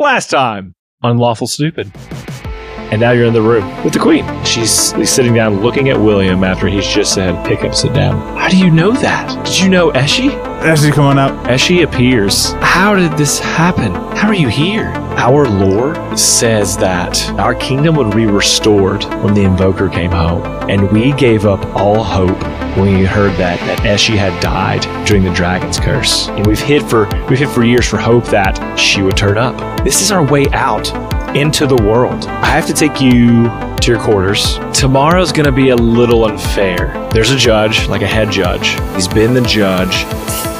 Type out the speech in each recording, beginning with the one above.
Last time on Lawful Stupid. And now you're in the room with the Queen. She's sitting down looking at William after he's just said, pick up, sit down. How do you know that? Did you know Eshi? Ashley, come on up. Eshi appears. How did this happen? How are you here? Our lore says that our kingdom would be restored when the invoker came home. And we gave up all hope when we heard that, that Eshi had died during the dragon's curse. And we've hid for we've hid for years for hope that she would turn up. This is our way out into the world. I have to take you to your quarters. Tomorrow's going to be a little unfair. There's a judge, like a head judge. He's been the judge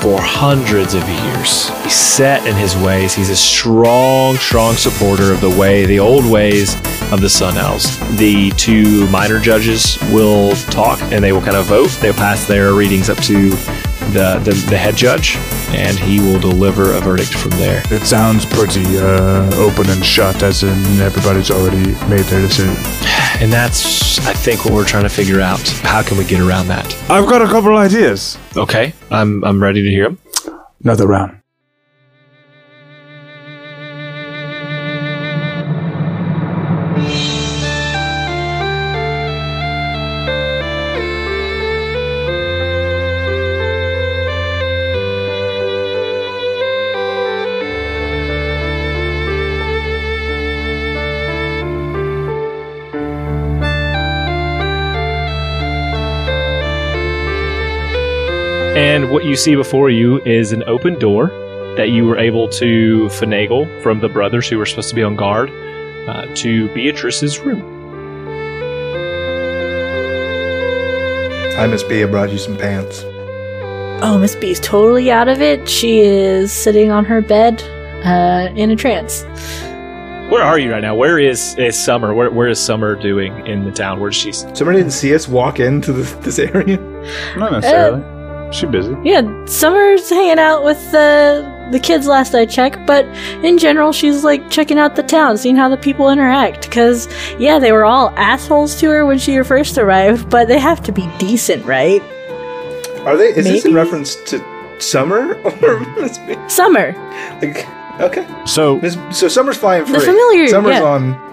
for hundreds of years. He's set in his ways. He's a strong, strong supporter of the way, the old ways of the Sun Elves. The two minor judges will talk and they will kind of vote. They'll pass their readings up to the, the, the head judge and he will deliver a verdict from there. It sounds pretty uh, open and shut, as in everybody's already made their decision. And that's, I think, what we're trying to figure out. How can we get around that? I've got a couple ideas. Okay, I'm I'm ready to hear them. Another round. And what you see before you is an open door that you were able to finagle from the brothers who were supposed to be on guard uh, to Beatrice's room. Hi, Miss B. I brought you some pants. Oh, Miss B's totally out of it. She is sitting on her bed uh, in a trance. Where are you right now? Where is, is Summer? Where, where is Summer doing in the town? Where's she? Summer didn't see us walk into this, this area. Not necessarily. She's busy. Yeah, Summer's hanging out with uh, the kids last I checked, but in general, she's like checking out the town, seeing how the people interact. Because, yeah, they were all assholes to her when she first arrived, but they have to be decent, right? Are they? Is this in reference to Summer or Miss Summer. Like, okay. So, Miss, so Summer's flying free. The familiar, Summer's yeah. on.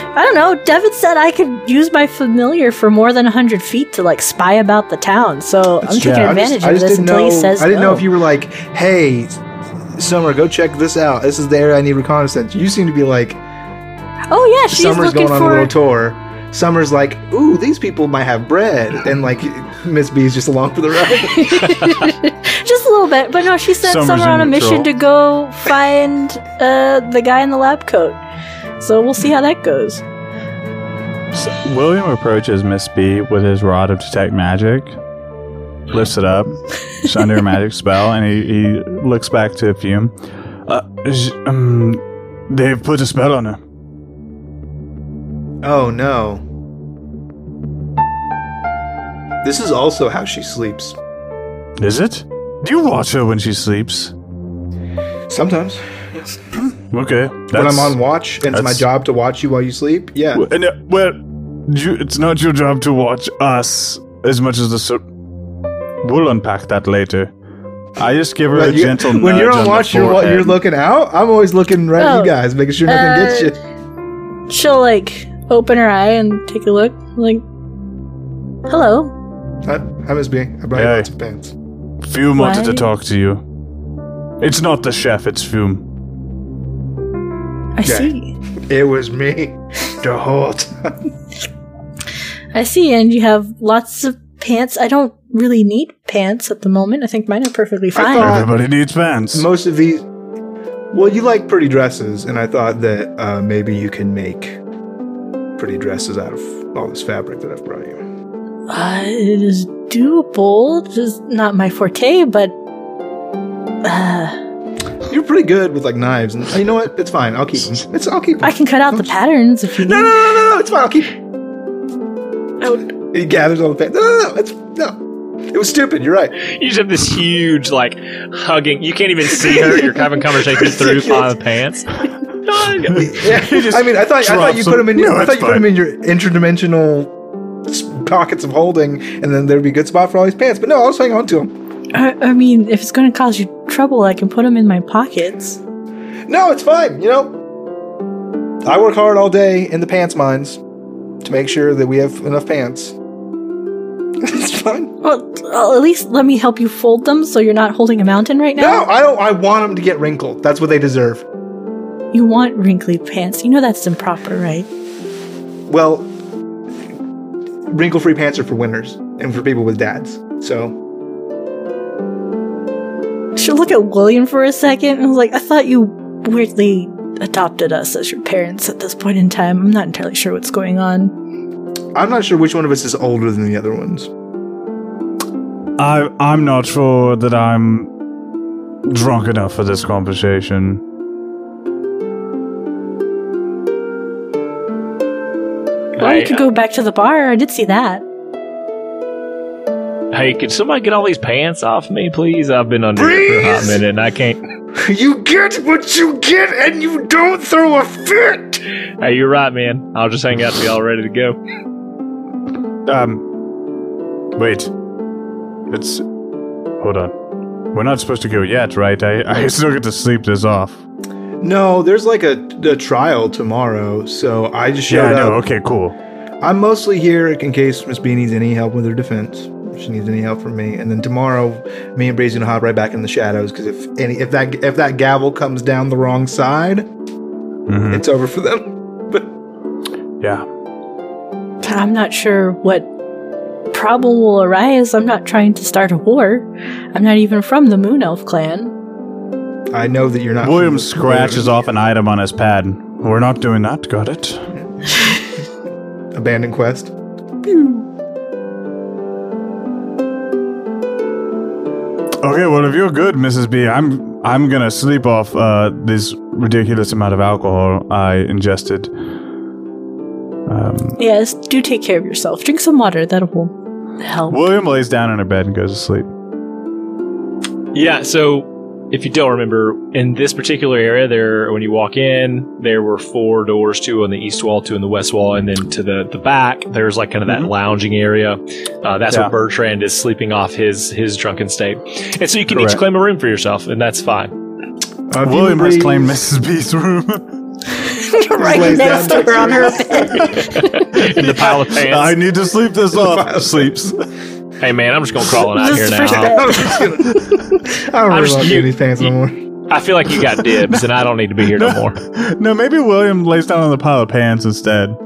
I don't know. Devin said I could use my familiar for more than 100 feet to, like, spy about the town, so I'm That's taking true. I advantage just- I of this didn't until he says I didn't know if you were like, hey, Summer, go check this out. This is the area I need reconnaissance. You seem to be like, Oh, yeah, she's Summer's looking going on for. a little tour. Summer's like, ooh, these people might have bread. And like, Miss B's just along for the ride. Just a little bit, but no, she sent Summer's Summer on a in mission control. to go find uh, the guy in the lab coat. So we'll see how that goes. William approaches Miss B with his rod of detect magic, lifts it up, it's under a magic spell, and he, he looks back to Fume. Uh, um, they've put a spell on her. oh, no. This is also how she sleeps. Is it? Do you watch her when she sleeps? Sometimes. Okay. when I'm on watch and it's my that's- job to watch you while you sleep, yeah. Well, and, uh, well you, it's not your job to watch us as much as the. Sur- we'll unpack that later. I just give her But a you- gentle when you're nudge on the watch, you're, wa- you're forehead. looking out. I'm always looking right at Oh, you guys, making sure nothing uh, gets you. She'll, like, open her eye and take a look. Like, hello. Hi, hi, Miss B. I brought you Hey. lots of pants. Fume wanted to Why? talk to you. It's not the chef, it's Fume. I Yeah. see. It was me the whole time. I see, and you have lots of pants. I don't really need pants at the moment. I think mine are perfectly fine. Everybody needs pants. Most of these. Well, you like pretty dresses, and I thought that uh, maybe you can make pretty dresses out of all this fabric that I've brought you. Uh, it is doable. It's not my forte, but uh, You're pretty good with like knives, and you know what? It's fine. I'll keep them. It's I'll keep them. I can cut out the patterns if you need. No, no, no, no, no. It's fine. I'll keep. 'em. Oh, He gathers all the pants. No, no, no. It's no. It was stupid. You're right. You just have this huge, like, hugging. You can't even see her. You're having conversations through pile of pants. Yeah. I mean, I thought I thought you put them in your them. No, I thought it's you put them in your interdimensional pockets of holding, and then there'd be a good spot for all these pants. But no, I'll just hang on to them. I, I mean, if it's going to cause you trouble, I can put them in my pockets. No, it's fine. You know, I work hard all day in the pants mines to make sure that we have enough pants. it's fine. Well, at least let me help you fold them so you're not holding a mountain right now. No. I don't. I want them to get wrinkled. That's what they deserve. You want wrinkly pants. You know that's improper, right? Well, wrinkle-free pants are for winners and for people with dads. So She'll look at William for a second and was like, I thought you weirdly adopted us as your parents at this point in time. I'm not entirely sure what's going on. I'm not sure which one of us is older than the other ones. I I'm not sure that I'm drunk enough for this conversation. Well, you could go uh, back to the bar. I did see that. Hey, could somebody get all these pants off me, please? I've been under here for a hot minute and I can't. You get what you get, and you don't throw a fit. Hey, you're right, man. I'll just hang out till y'all ready to go. Um, wait. It's hold on. We're not supposed to go yet, right? I I still get to sleep this off. No, there's like a, a trial tomorrow, so I just showed Yeah, I know. up. Okay, cool. I'm mostly here in case Miss B needs any help with her defense. If she needs any help from me, and then tomorrow, me and Breeze gonna hop right back in the shadows. Because if any, if that if that gavel comes down the wrong side, Mhm. it's over for them. But Yeah. I'm not sure what problem will arise. I'm not trying to start a war. I'm not even from the Moon Elf clan. I know that you're not. William from the- scratches off an item on his pad. We're not doing that. Got it. abandoned quest. Okay, well, if you're good, Mrs. B, I'm I'm gonna sleep off uh, this ridiculous amount of alcohol I ingested. Um, Yes, do take care of yourself. Drink some water. That will help. William lays down in her bed and goes to sleep. Yeah, so if you don't remember, in this particular area, there when you walk in, there were four doors, two on the east wall, two on the west wall, and then to the, the back, there's like kind of that Mhm. lounging area. Uh, that's Yeah. where Bertrand is sleeping off his his drunken state, and so you can each claim a room for yourself, and that's fine. Uh, if you William has claimed Mrs. B's room. right lays next to her on her bed. in the pile of pants. I need to sleep this off. Sleeps. Hey man, I'm just gonna crawl on out This here is now. I'm just gonna- I don't I'm really just- want you- these pants no more. I feel like you got dibs, and I don't need to be here no more. No, maybe William lays down on the pile of pants instead.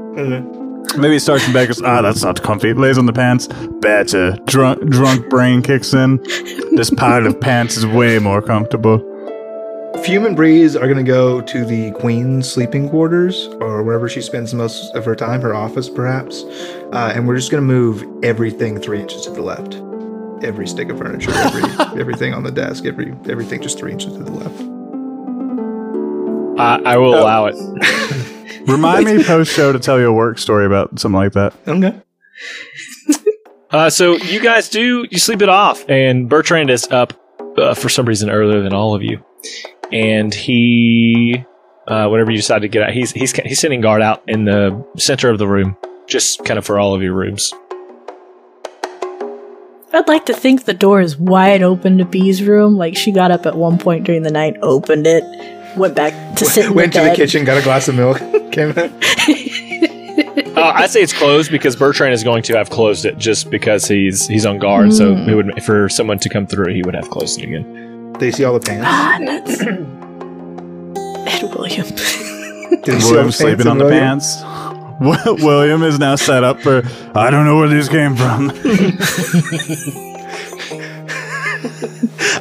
Maybe he starts in bed. Goes, ah, that's not comfy. Lays on the pants. Better. Drunk, drunk brain kicks in. This pile of pants is way more comfortable. Fume and Breeze are going to go to the Queen's sleeping quarters, or wherever she spends most of her time, her office perhaps. Uh, and we're just going to move everything three inches to the left. Every stick of furniture, every everything on the desk, every everything just three inches to the left. I, I will allow it. Remind me post show to tell you a work story about something like that. Okay. Uh, so you guys do you sleep it off, and Bertrand is up uh, for some reason earlier than all of you, and he, uh, whenever you decide to get out, he's he's he's sitting guard out in the center of the room, just kind of for all of your rooms. I'd like to think the door is wide open to Bee's room. Like she got up at one point during the night, opened it, went back to sit Went the to the kitchen, got a glass of milk, came out. Uh, I say it's closed because Bertrand is going to have closed it just because he's he's on guard. So Mm. it would for someone to come through, he would have closed it again. Did you see all the pants? Ah, nuts. Ed William. Did you see all William the sleeping pants on the William? pants. William is now set up for. I don't know where these came from.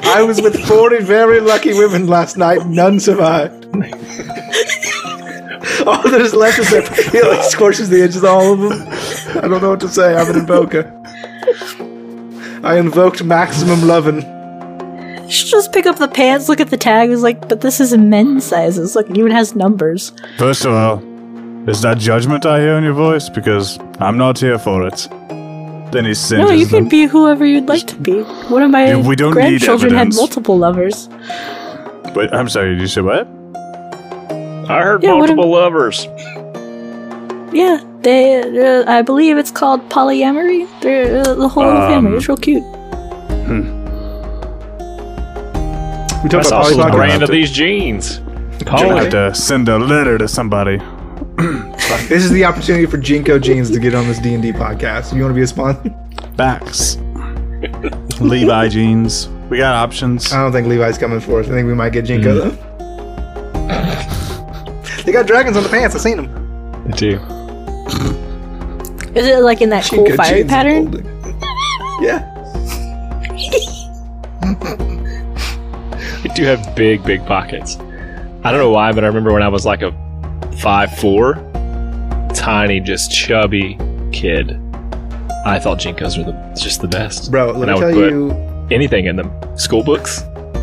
I was with 40 very lucky women last night. None survived. all that is left is that he like scorches the edges of all of them. I don't know what to say. I'm an invoker. I invoked maximum lovin'. You should just pick up the pants, look at the tag, it's like, but this is in men's sizes. Look, it even has numbers. First of all, is that judgment I hear in your voice? Because I'm not here for it. Then he cinches No, you them. can be whoever you'd like to be. One of my Yeah, we don't need grandchildren had multiple lovers. But I'm sorry. Did you say what? I heard Yeah, multiple lovers. Yeah, they. Uh, I believe it's called polyamory. They're uh, the whole Um, family. It's real cute. We talk That's about also the brand of these jeans. I have to send a letter to somebody. This is the opportunity for JNCO Jeans to get on this D and D podcast. You want to be a sponsor? Backs. Levi jeans. We got options. I don't think Levi's coming for us. I think we might get JNCO though. Mm. they got dragons on the pants. I've seen them. Me too. Is it like in that cool fire pattern? yeah. I do have big, big pockets. I don't know why, but I remember when I was like a five four, tiny, just chubby kid. I thought JNCOs were the just the best. Bro, let And me tell you anything in them. School books,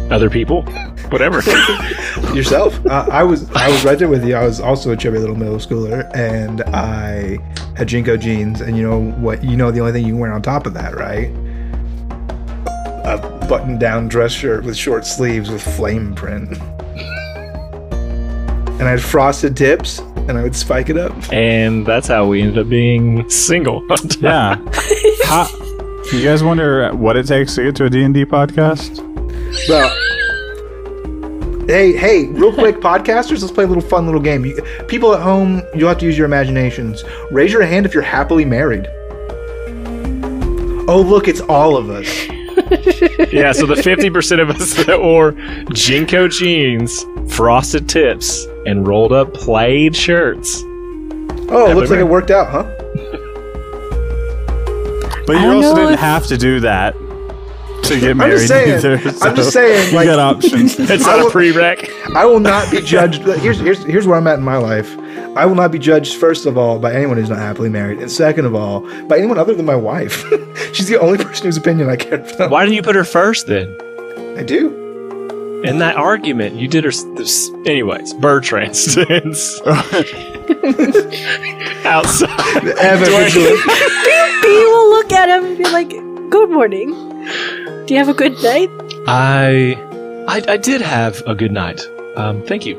other people, whatever. yourself. uh, I was I was right there with you. I was also a chubby little middle schooler, and I had JNCO jeans. And you know what? You know the only thing you can wear on top of that, right? A button-down dress shirt with short sleeves with flame print. And I had frosted tips, and I would spike it up. and that's how we ended up being single. Yeah. How, you guys wonder what it takes to get to a D&D podcast? Well, hey, hey, real quick, podcasters, let's play a little fun little game. You, people at home, you'll have to use your imaginations. Raise your hand if you're happily married. Oh, look, it's all of us. Yeah, so the 50% of us that wore JNCO jeans, frosted tips, and rolled up plaid shirts. Oh, it looks like it worked out, huh? But you also didn't if- have to do that to get I'm just saying. either. I'm just so saying, You like- got options. It's not will- a prereq. I will not be judged. Here's, here's, here's where I'm at in my life. I will not be judged, first of all, by anyone who's not happily married. And second of all, by anyone other than my wife. She's the only person whose opinion I care about. Why didn't you put her first then? I do. In that argument, you did her. This, anyways, Bertrand stands outside. Evan, B will look at him and be like, "Good morning. Do you have a good night?" I, I, I did have a good night. Um, thank you.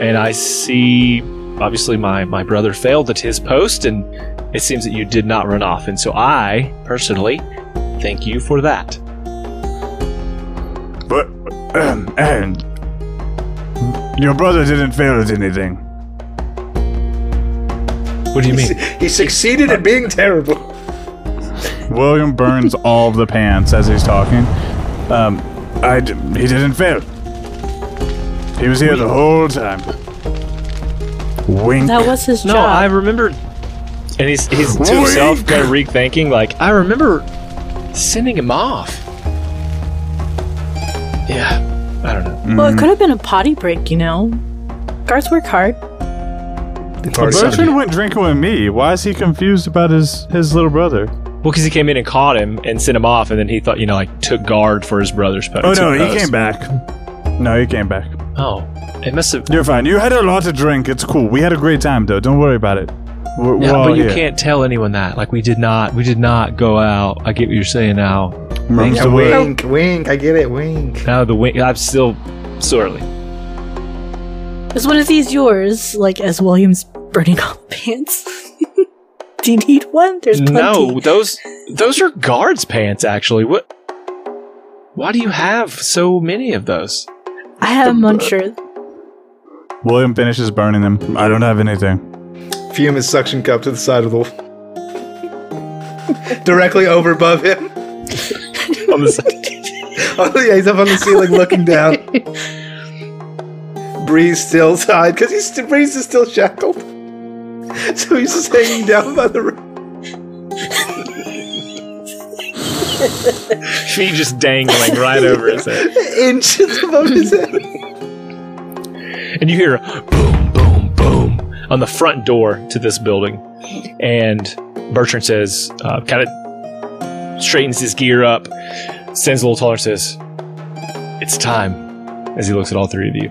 And I see, obviously, my my brother failed at his post, and it seems that you did not run off. And so I, personally, thank you for that. But, um, and your brother didn't fail at anything. What do you mean? he succeeded at being terrible. William burns all of the pants as he's talking. Um, I d- he didn't fail. He was here the whole time. Wink. That was his No, job. I remember. And he's he's to himself kind of rethinking. Like I remember sending him off. Yeah, I don't know. well, it could have been a potty break, you know. Guards work hard. Bertrand went drinking with me. Why is he confused about his, his little brother? Well, because he came in and caught him and sent him off, and then he thought, you know, like took guard for his brother's post. Oh no, he post. came back. No, he came back. Oh, it must have. You're fine. You had a lot to drink. It's cool. We had a great time though. Don't worry about it. We're, we're Yeah, but you here. can't tell anyone that. Like we did not, we did not go out. I get what you're saying now. Mum's Yeah, wink, wink. I get it, wink. Now the wink. I'm still so early. Is one of these yours? Like as William's burning all the pants. Do you need one? There's plenty. No, those those are guards' pants. Actually, what? Why do you have so many of those? I have them unsure. William finishes burning them. I don't have anything. Fume his suction cup to the side of the directly over above him. On the side. Oh yeah, he's up on the ceiling looking down. Breeze still tied because he's Breeze is still shackled, so he's just hanging down by the. rope. Feet just dangling right over his head. inches above his head. and you hear a boom, boom, boom on the front door to this building. And Bertrand says, uh, kind of straightens his gear up, stands a little taller, and says, It's time, as he looks at all three of you.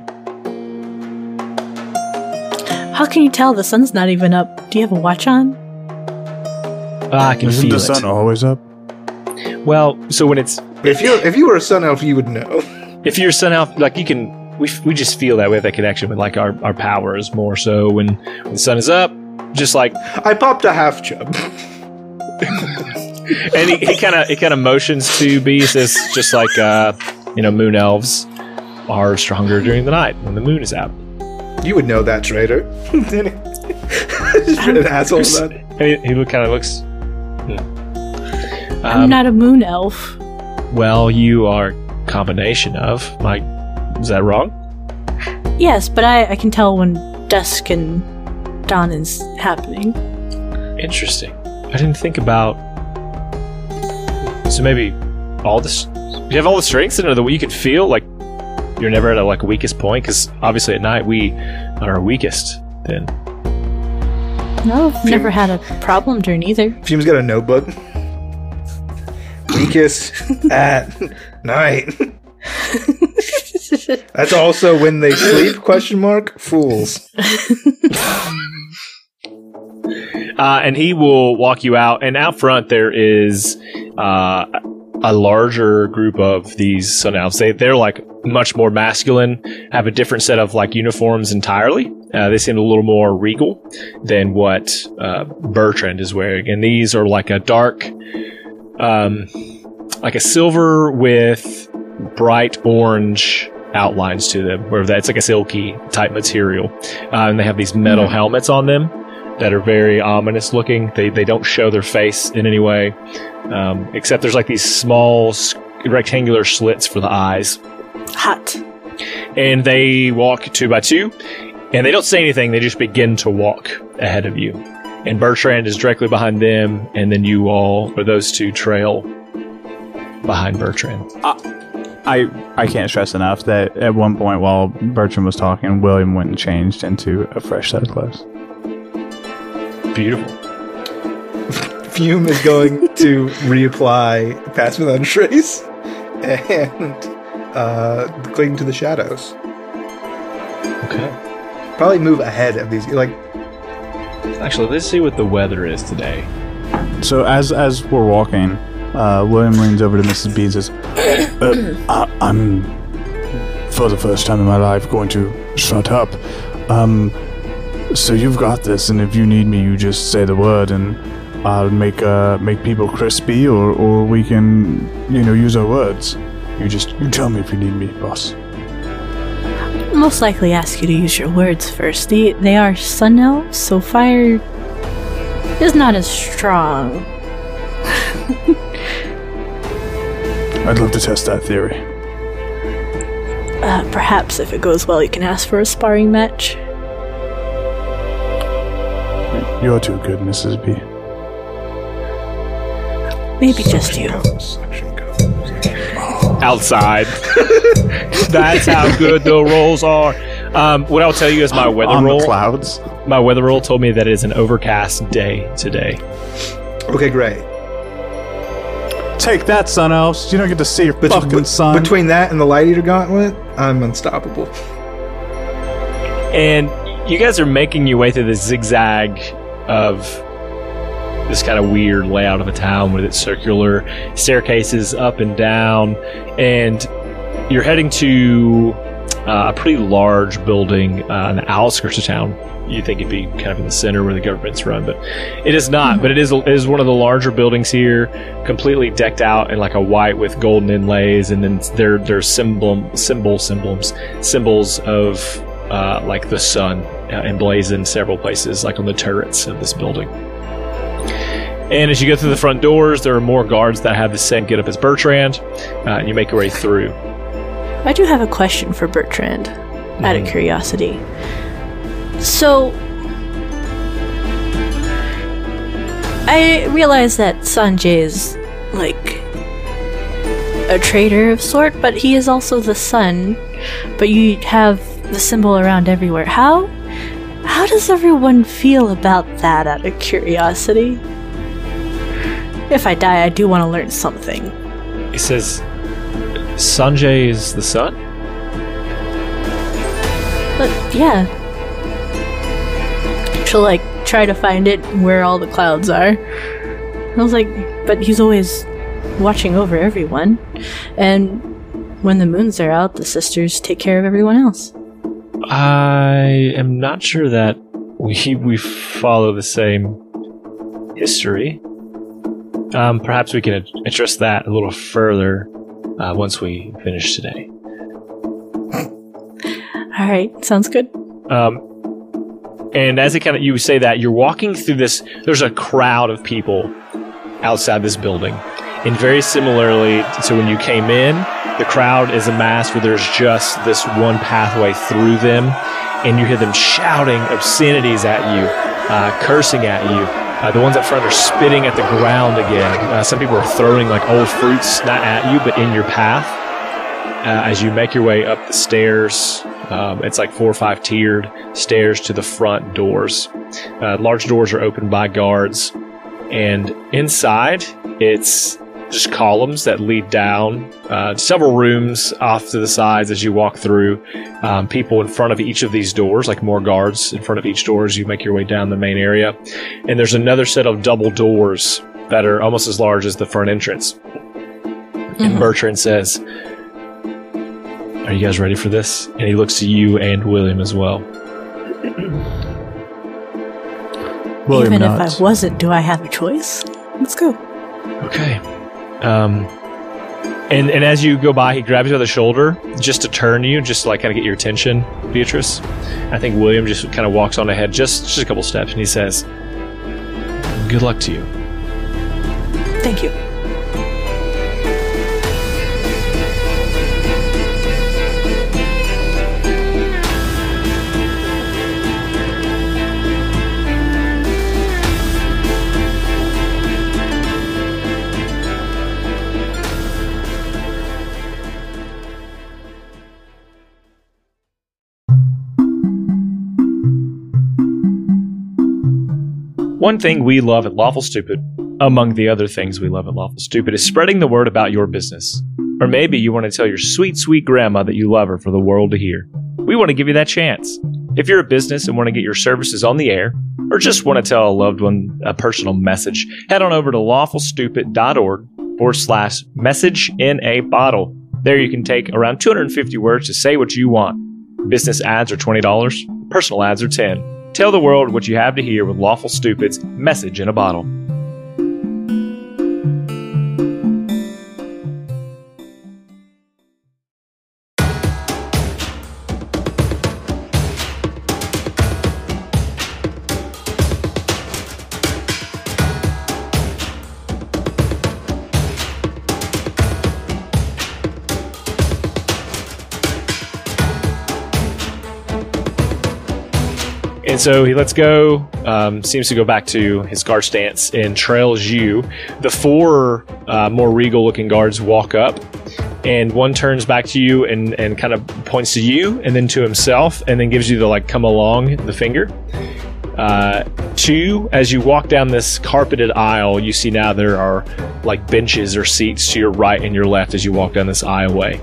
How can you tell the sun's not even up? Do you have a watch on? Ah, I can Isn't feel the it. sun always up? Well, so when it's If you if you were a sun elf, you would know. if you're a sun elf, like you can, we, we just feel that we have that connection with like our, our powers more so when, when the sun is up, just like I popped a half chub. and he kind of he kind of motions to be says just like uh, you know moon elves are stronger during the night when the moon is out. You would know that, traitor. Just been an asshole about he, he look, kind of looks. hmm. I'm Um, not a moon elf. Well, you are a combination of. My, is that wrong? Yes, but I, I can tell when dusk and dawn is happening. Interesting. I didn't think about. So maybe all this. You have all the strengths in it that you can feel like you're never at a like weakest point because obviously at night we are our weakest. Then No, I've never had a problem during either. Fume's got a notebook. Weakest at night. That's also when they sleep? Question mark. Fools. uh, and he will walk you out. And out front there is uh, a larger group of these sun elves. They they're like much more masculine, have a different set of like uniforms entirely. Uh, they seem a little more regal than what uh, Bertrand is wearing, and these are like a dark, um, like a silver with bright orange outlines to them, where that's like a silky type material, uh, and they have these metal helmets on them that are very ominous looking. They they don't show their face in any way, um, except there's like these small rectangular slits for the eyes. Hot. And they walk two by two, and they don't say anything. They just begin to walk ahead of you. And Bertrand is directly behind them, and then you all, or those two, trail behind Bertrand. I I can't stress enough that at one point while Bertram was talking, William went and changed into a fresh set of clothes. Beautiful. Fume is going to reapply Pass Without a Trace and uh, cling to the shadows. Okay. Probably move ahead of these. Like, Actually, let's see what the weather is today. So as as we're walking, uh, William leans over to Mrs. B and says, uh, I, "I'm for the first time in my life going to shut up. Um, so you've got this, and if you need me, you just say the word, and I'll make uh make people crispy, or or we can you know use our words. You just you tell me if you need me, boss." Most likely ask you to use your words first. They, they are sun elves, so fire is not as strong. I'd love to test that theory. Uh, perhaps if it goes well, you can ask for a sparring match. You're too good, Mrs. B. Maybe just you. Suction cups. Outside. That's how good the rolls are. Um, what I'll tell you is my weather On roll. the clouds. My weather roll told me that it is an overcast day today. Okay, great. Take that, sun elves. You don't get to see your Bet- fucking bet- sun. Between that and the Light Eater Gauntlet, I'm unstoppable. And you guys are making your way through the zigzag of this kind of weird layout of a town with its circular staircases up and down. And you're heading to uh, a pretty large building uh, in the outskirts of town. You think it'd be kind of in the center where the government's run, but it is not. But it is it is one of the larger buildings here, completely decked out in like a white with golden inlays, and then there there's symbol symbol symbols symbols of uh, like the sun uh, emblazoned several places, like on the turrets of this building. And as you go through the front doors, there are more guards that have the same get up as Bertrand. Uh, and you make your way through. I do have a question for Bertrand, out of Mhm. curiosity. So, I realize that Sanjay is like a traitor of sort, but he is also the sun. But you have the symbol around everywhere. How? How does everyone feel about that? Out of curiosity. If I die, I do want to learn something. He says, Sanjay is the sun? But yeah. She'll like try to find it where all the clouds are. I was like, but he's always watching over everyone. And when the moons are out, the sisters take care of everyone else. I am not sure that we we follow the same history. Um, perhaps we can address that a little further uh, once we finish today. Alright, sounds good. Um, And as it kind of you say that, you're walking through this. There's a crowd of people outside this building, and very similarly to when you came in, the crowd is amassed where there's just this one pathway through them, and you hear them shouting obscenities at you, uh, cursing at you. Uh, the ones up front are spitting at the ground again. Uh, some people are throwing like old fruits, not at you, but in your path. Uh, as you make your way up the stairs, um, it's like four or five tiered stairs to the front doors. Uh, large doors are opened by guards, and inside it's just columns that lead down uh, several rooms off to the sides as you walk through. Um, people in front of each of these doors, like more guards in front of each door as you make your way down the main area. And there's another set of double doors that are almost as large as the front entrance. And Bertrand says, Are you guys ready for this? And he looks to you and William as well. William Even nods. if I wasn't, do I have a choice? Let's go. Okay. Um, and and as you go by, he grabs you by the shoulder just to turn you, just to like kind of get your attention, Beatrice. I think William just kind of walks on ahead, just just a couple steps, and he says, "Good luck to you." Thank you. One thing we love at Lawful Stupid, among the other things we love at Lawful Stupid, is spreading the word about your business. Or maybe you want to tell your sweet, sweet grandma that you love her for the world to hear. We want to give you that chance. If you're a business and want to get your services on the air, or just want to tell a loved one a personal message, head on over to lawfulstupid.org forward slash message in a bottle. There you can take around 250 words to say what you want. Business ads are $20, personal ads are 10 Tell the world what you have to hear with Lawful Stupid's message in a bottle. And so he lets go, um, seems to go back to his guard stance and trails you. The four uh, more regal looking guards walk up, and one turns back to you and, and kind of points to you and then to himself, and then gives you the like come along the finger. Uh, two, as you walk down this carpeted aisle, you see now there are like benches or seats to your right and your left as you walk down this aisleway.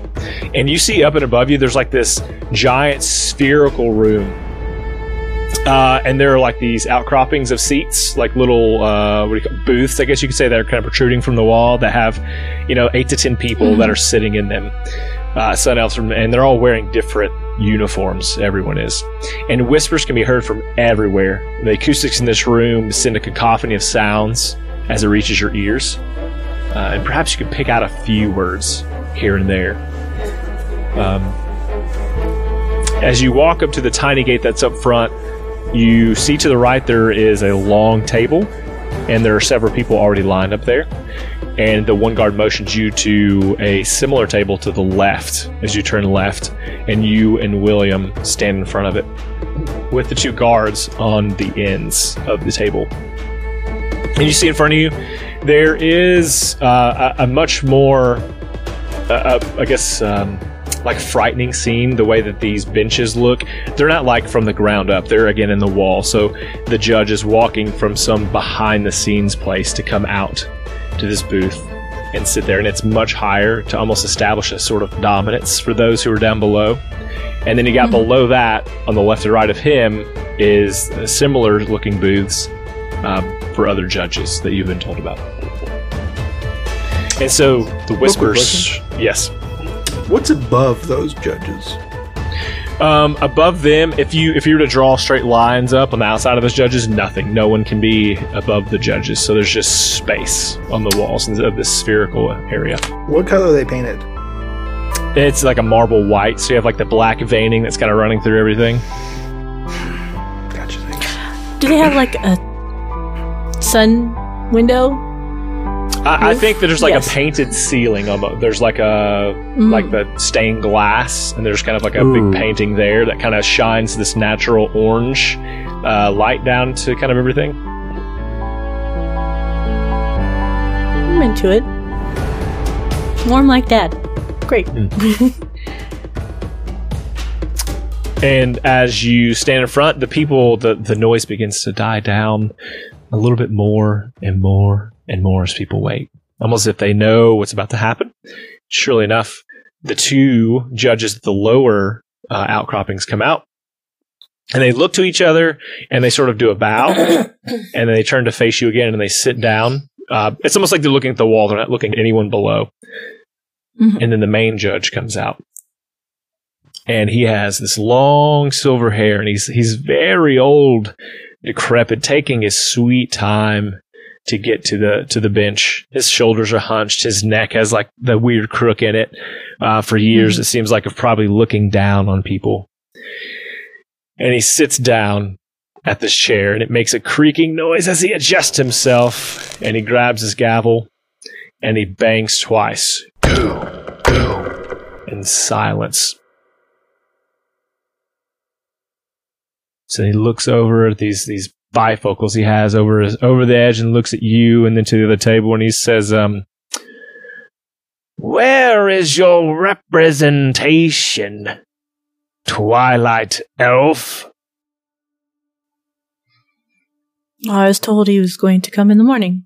And you see up and above you, there's like this giant spherical room uh, and there are like these outcroppings of seats, like little uh, what do you call booths, I guess you could say, that are kind of protruding from the wall that have, you know, eight to ten people that are sitting in them. Uh, sun elves, from, and they're all wearing different uniforms. Everyone is, and whispers can be heard from everywhere. The acoustics in this room send a cacophony of sounds as it reaches your ears, uh, and perhaps you can pick out a few words here and there. Um, as you walk up to the tiny gate that's up front, you see to the right there is a long table, and there are several people already lined up there. And the one guard motions you to a similar table to the left as you turn left, and you and William stand in front of it with the two guards on the ends of the table. And you see in front of you, there is uh, a, a much more, uh, uh, I guess, um, like frightening scene. The way that these benches look, they're not like from the ground up. They're again in the wall. So the judge is walking from some behind the scenes place to come out to this booth and sit there, and it's much higher to almost establish a sort of dominance for those who are down below. And then you got below that, on the left and right of him, is similar looking booths um, for other judges that you've been told about. And so the whispers, yes. What's above those judges? Um, above them, if you if you were to draw straight lines up on the outside of those judges, nothing. No one can be above the judges. So there's just space on the walls of this spherical area. What color are they painted? It's like a marble white, so you have like the black veining that's kind of running through everything. Gotcha. Thank Do they have like a sun window? I, I think that there's like Yes. a painted ceiling. Almost. There's like a Mm. like the stained glass, and there's kind of like a Ooh. big painting there that kind of shines this natural orange uh, light down to kind of everything. I'm into it. Warm like that. Great. And as you stand in front, the people, the, the noise begins to die down a little bit more and more and more as people wait, almost as if they know what's about to happen. Surely enough, the two judges at the lower uh, outcroppings come out and they look to each other and they sort of do a bow and then they turn to face you again and they sit down. Uh, it's almost like they're looking at the wall, they're not looking at anyone below. Mhm. And then the main judge comes out and he has this long silver hair and he's he's very old decrepit taking his sweet time to get to the to the bench. His shoulders are hunched. His neck has like the weird crook in it uh, for years. Mhm. it seems like of probably looking down on people. And he sits down at this chair and it makes a creaking noise as he adjusts himself and he grabs his gavel and he bangs twice. Go go in silence. So he looks over at these these bifocals he has over his, over the edge and looks at you and then to the other table and he says, um, "Where is your representation, Twilight Elf?" I was told he was going to come in the morning.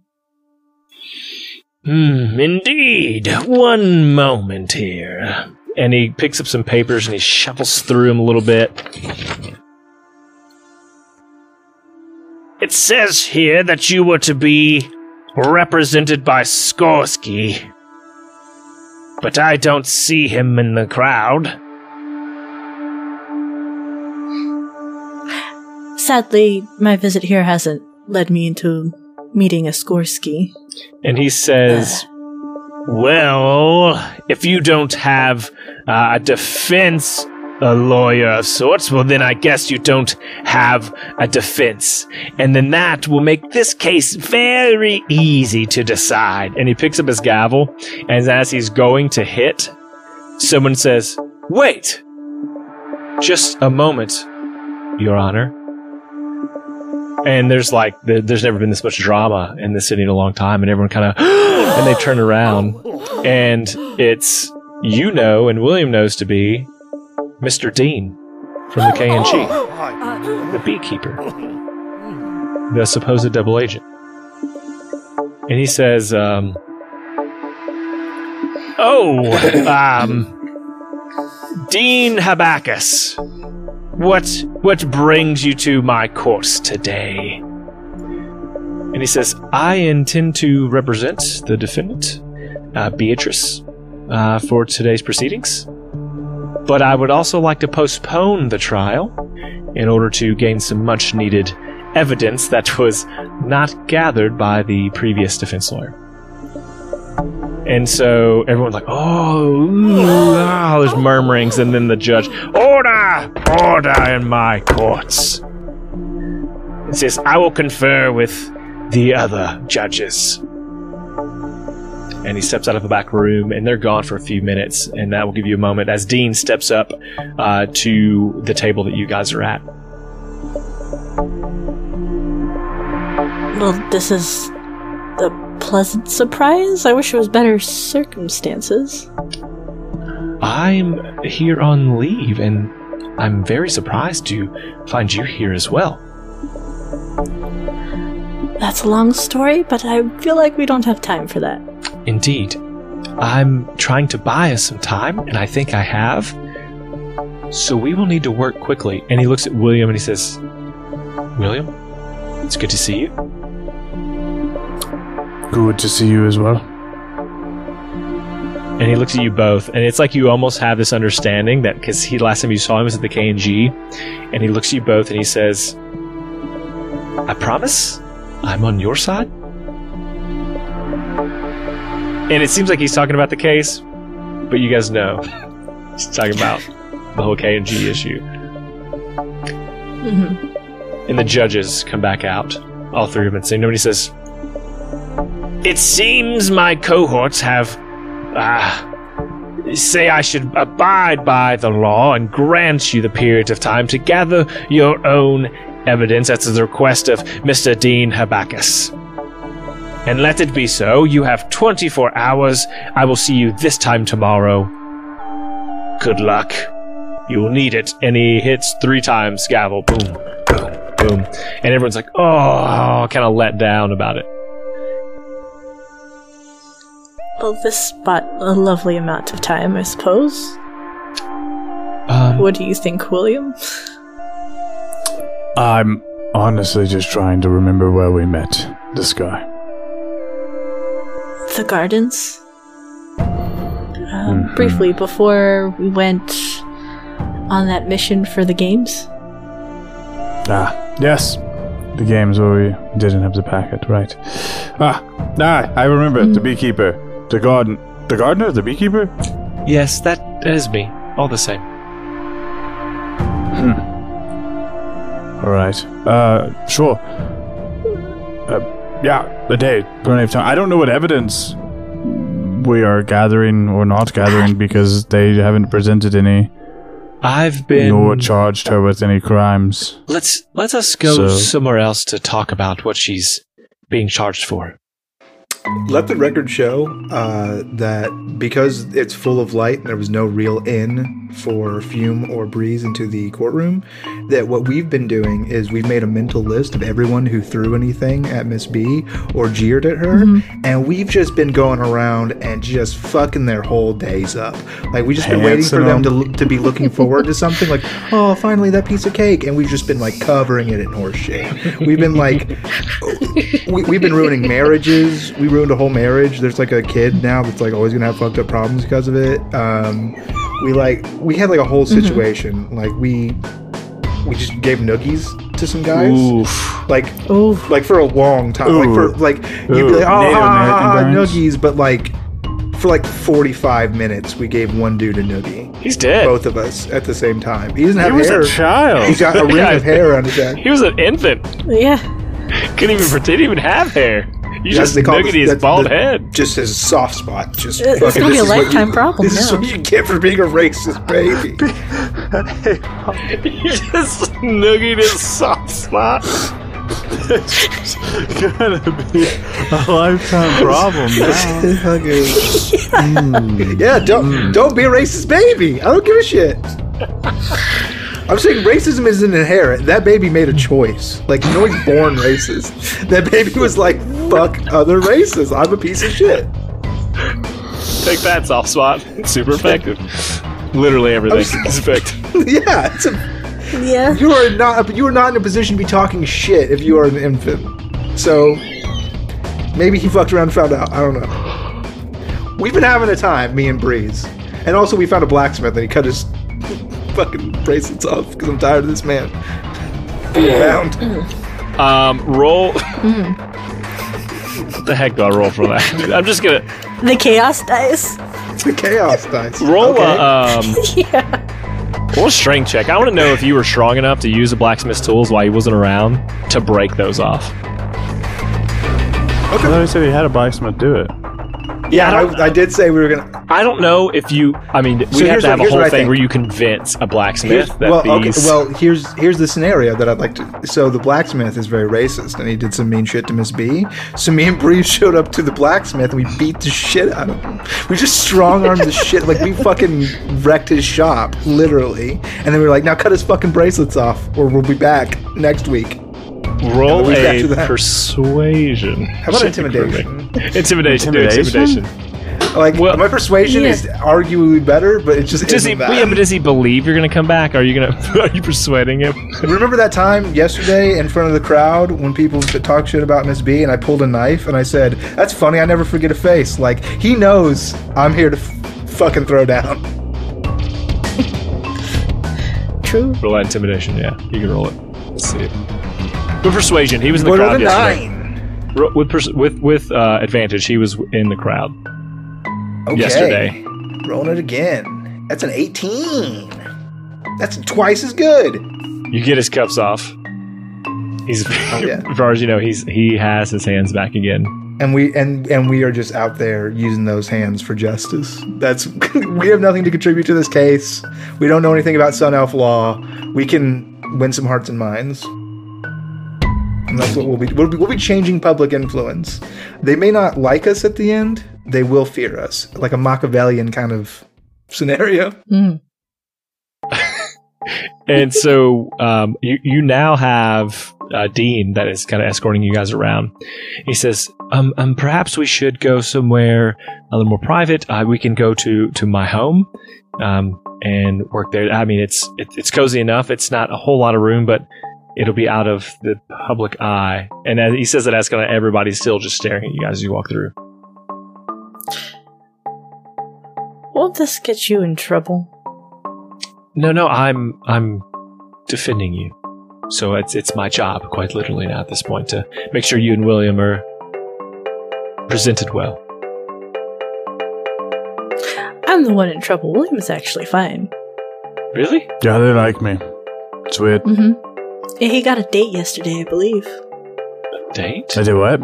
Hmm, indeed. One moment here. And he picks up some papers and he shuffles through them a little bit. It says here that you were to be represented by Skorsky. But I don't see him in the crowd. Sadly, my visit here hasn't led me into meeting a Skorsky. And he says, Well, if you don't have uh, a defense, a lawyer of sorts, well, then I guess you don't have a defense. And then that will make this case very easy to decide. And he picks up his gavel, and as he's going to hit, someone says, Wait! Just a moment, Your Honor. And there's like, there's never been this much drama in the city in a long time, and everyone kind of, and they turn around, and it's you know, and William knows to be Mr. Dean from the K&G, the beekeeper, the supposed double agent. And he says, um, Oh, um, Dean Habacus, what, what brings you to my course today? And he says, I intend to represent the defendant, uh, Beatrice, uh, for today's proceedings. But I would also like to postpone the trial in order to gain some much needed evidence that was not gathered by the previous defense lawyer. And so everyone's like, oh, ooh, ah, there's murmurings. And then the judge, order, order in my courts. It says, I will confer with the other judges. And he steps out of the back room, and they're gone for a few minutes. And that will give you a moment as Dean steps up uh, to the table that you guys are at. Well, this is a pleasant surprise. I wish it was better circumstances. I'm here on leave, and I'm very surprised to find you here as well. That's a long story, but I feel like we don't have time for that. Indeed. I'm trying to buy us some time, and I think I have. So we will need to work quickly. And he looks at William and he says, William, it's good to see you. Good to see you as well. And he looks at you both, and it's like you almost have this understanding that because he last time you saw him was at the K and G, and he looks at you both and he says, "I promise, I'm on your side." And it seems like he's talking about the case, but you guys know he's talking about the whole K and G issue. hmm and the judges come back out. All three of them. So nobody says, It seems my cohorts have. Ah. say I should abide by the law and grant you the period of time to gather your own evidence at the request of Mr. Dean Habacus. And let it be so. You have 24 hours. I will see you this time tomorrow. Good luck. You will need it. And he hits three times, gavel. Boom, boom, boom. And everyone's like, oh, kind of let down about it. Well, this bought a lovely amount of time, I suppose. Um, What do you think, William? I'm honestly just trying to remember where we met this guy. The gardens. Um, Briefly, before we went on that mission for the games. Ah, yes. The games where we didn't have the packet, right. Ah, ah, I remember. The beekeeper. The garden. The gardener? The beekeeper? yes, that is me. All the same. Alright. Uh, sure. Uh, yeah, the day. Plenty of time. I don't know what evidence we are gathering or not gathering because they haven't presented any I've been. nor charged her with any crimes. Let's let us go So- somewhere else to talk about what she's being charged for. Let the record show uh, that because it's full of light and there was no real in for Fume or Breeze into the courtroom, that what we've been doing is we've made a mental list of everyone who threw anything at Miss B or jeered at her, and we've just been going around and just fucking their whole days up. Like we just been waiting for them to, to be looking forward to something like, oh, finally that piece of cake, and we've just been like covering it in horse shit. We've been like we, we've been ruining marriages. We ruined a whole marriage. There's like a kid now that's like always gonna have fucked up problems because of it. Um, we like we had like a whole mm-hmm. situation. Like we we just gave noogies to some guys. Oof. Like Oh, like for a long time. Like for like you'd be like oh Native ha, ha, ha, American ah, ah, burns. noogies, but like for like 45 minutes we gave one dude a noogie. He's dead. Both of us at the same time. He doesn't He have was hair. a child. He's got a ring Yeah. of hair on his head. He was an infant. yeah. Couldn't even pretend to even have hair. You just they call nuggety this- his that's bald the- head. just his soft spot. Just It's fucking, gonna be this a is what lifetime you, problem This is what you get for being a racist baby. You just nuggied his soft spot. it's gonna be a lifetime problem now. yeah, don't hmm. don't be a racist baby. I don't give a shit. I'm saying racism isn't inherent. That baby made a choice. Like nobody's born racist. That baby was like, "Fuck other races. I'm a piece of shit." Take that soft spot. Super effective. Literally everything I'm is effective. yeah, it's a, Yeah. you are not you are not in a position to be talking shit if you are an infant. So maybe he fucked around and found out. I don't know. We've been having a time, me and Breeze, and also we found a blacksmith and he cut his fucking bracelets off because I'm tired of this man being around. Um, roll. what the heck do I roll for that? I'm just gonna The chaos dice. the chaos dice. roll Okay. a um, Yeah. roll a strength check. I want to know if you were strong enough to use the blacksmith's tools while he wasn't around to break those off. Okay. I thought he said he had a blacksmith do it. Yeah, I I, I did say we were gonna. I don't know if you. I mean, we So have to have what- a whole thing think. where you convince a blacksmith Here's, that well, okay, well, here's here's the scenario that I'd like to. So the blacksmith is very racist, and he did some mean shit to Miss B. So me and Bree showed up to the blacksmith, and we beat the shit out of him. We just strong armed the shit, like we fucking wrecked his shop, literally. And then we were like, now cut his fucking bracelets off, or we'll be back next week. roll week a persuasion. How about intimidation? Intimidation. do Intimidation? Intimidation. Like Well- my persuasion Yeah. is arguably better, but it's just Does he? isn't that. Yeah, but does he believe you're gonna come back? Are you gonna? Are you persuading him? Remember that time yesterday in front of the crowd when people talk shit about Miss B and I pulled a knife and I said, "That's funny. I never forget a face." Like he knows I'm here to f- fucking throw down. True. Roll that intimidation. Yeah, you can roll it. Let's see. With persuasion, he was in the Rolled crowd a yesterday. nine. With pers- with with uh, advantage, he was in the crowd Okay. yesterday. Rolling it again. That's an 18. That's twice as good. You get his cuffs off. He's yeah. as far as you know, he's he has his hands back again. and we and and we are just out there using those hands for justice. That's we have nothing to contribute to this case. We don't know anything about Sun Elf law. We can win some hearts and minds. And that's what we'll be, we'll be. We'll be changing public influence. They may not like us at the end. They will fear us, like a Machiavellian kind of scenario. Mm. And so um, you you now have uh, Dean that is kind of escorting you guys around. He says, um, um, perhaps we should go somewhere a little more private. Uh, we can go to to my home um, and work there. I mean, it's it, it's cozy enough. It's not a whole lot of room, but it'll be out of the public eye. And as he says that, that's kind of everybody's still just staring at you guys as you walk through. Won't this get you in trouble? No, no, I'm I'm defending you. So it's it's my job, quite literally now at this point, to make sure you and William are presented well. I'm the one in trouble. William's actually fine. Really? Yeah, they like me. It's weird. Mm-hmm. Yeah, he got a date yesterday, I believe. A date? I did what?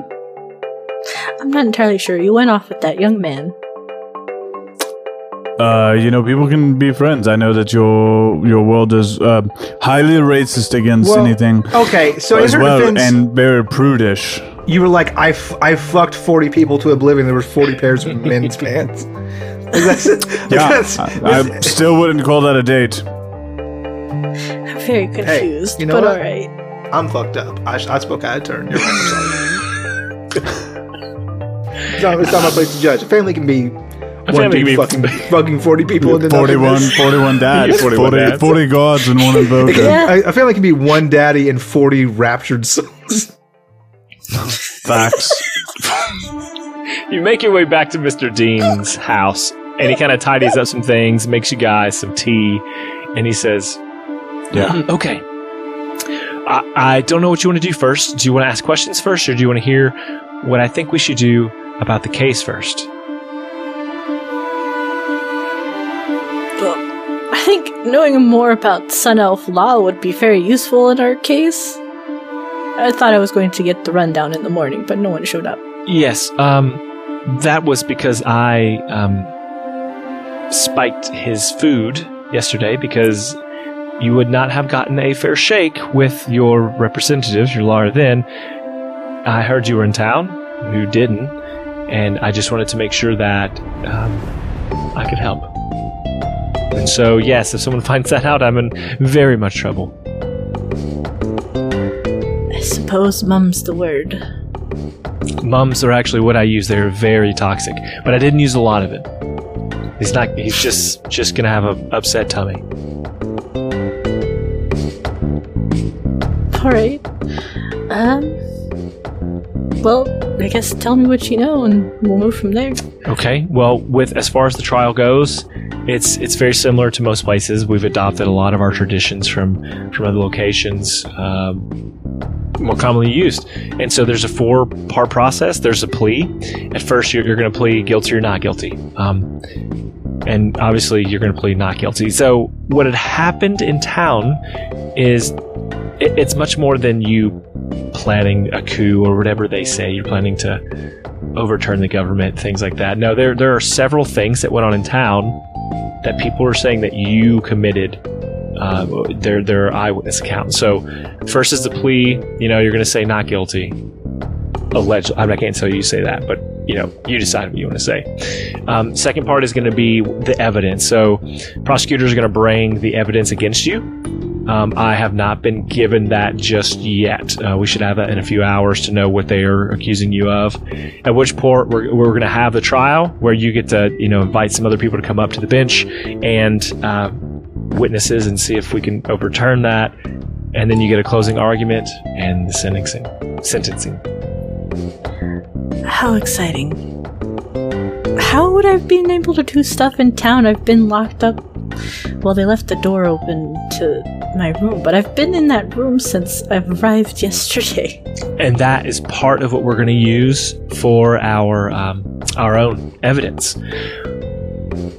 I'm not entirely sure. You went off with that young man. Uh, you know, people can be friends. I know that your your world is uh, highly racist against Well, anything Okay, so as her well, defense, and very prudish. you were like, I, f- I fucked 40 people to oblivion. There were 40 pairs of men's pants. That's, Yeah, that's- I, I still wouldn't call that a date. I'm very confused, you know but what? alright. I'm fucked up. I, I spoke out of turn. You're right. I'm sorry. it's, not, it's not my place to judge. A family can be one dude can be- fucking, fucking 40 people into 41, nothingness. 41 dads. 41 40, dads. 40 gods and one invoker. Yeah. A, a family can be one daddy and 40 raptured souls. Facts. You make your way back to Mr. Dean's house, and he kind of tidies up some things, makes you guys some tea, and he says, Yeah. "Mm, okay. I, I don't know what you want to do first. Do you want to ask questions first, or do you want to hear what I think we should do about the case first? Well, I think knowing more about Sun Elf law would be very useful in our case. I thought I was going to get the rundown in the morning, but no one showed up. Yes, um, that was because I um, spiked his food yesterday because you would not have gotten a fair shake with your representatives, your lawyer then. I heard you were in town, you didn't, and I just wanted to make sure that um, I could help. And so, yes, if someone finds that out, I'm in very much trouble. I suppose mum's the word. Mums are actually what I use. They're very toxic, but I didn't use a lot of it. He's not. He's just just gonna have a upset tummy. Alright. Um. Well, I guess tell me what you know and we'll move from there. Okay. Well, with as far as the trial goes, it's it's very similar to most places. We've adopted a lot of our traditions from from other locations. Um, more commonly used. And so there's a four part process. There's a plea. At first, you're, going to plead guilty or not guilty. Um, and obviously, you're going to plead not guilty. So, what had happened in town is it, it's much more than you planning a coup or whatever they say. You're planning to overturn the government, things like that. No, there there are several things that went on in town that people are saying that you committed. Uh, their their eyewitness account. So, first is the plea. You know, you're going to say not guilty. Alleged. I, mean, I can't tell you you say that, but you know, you decide what you want to say. Um, second part is going to be the evidence. So, prosecutors are going to bring the evidence against you. Um, I have not been given that just yet. Uh, we should have that in a few hours to know what they are accusing you of. At which point we're, we're going to have the trial where you get to you know invite some other people to come up to the bench and uh, witnesses and see if we can overturn that. And then you get a closing argument and the sentencing. Sentencing. How exciting. How would I have been able to do stuff in town? I've been locked up. Well, they left the door open to my room, but I've been in that room since I've arrived yesterday. and that is part of what we're going to use for our um, our own evidence.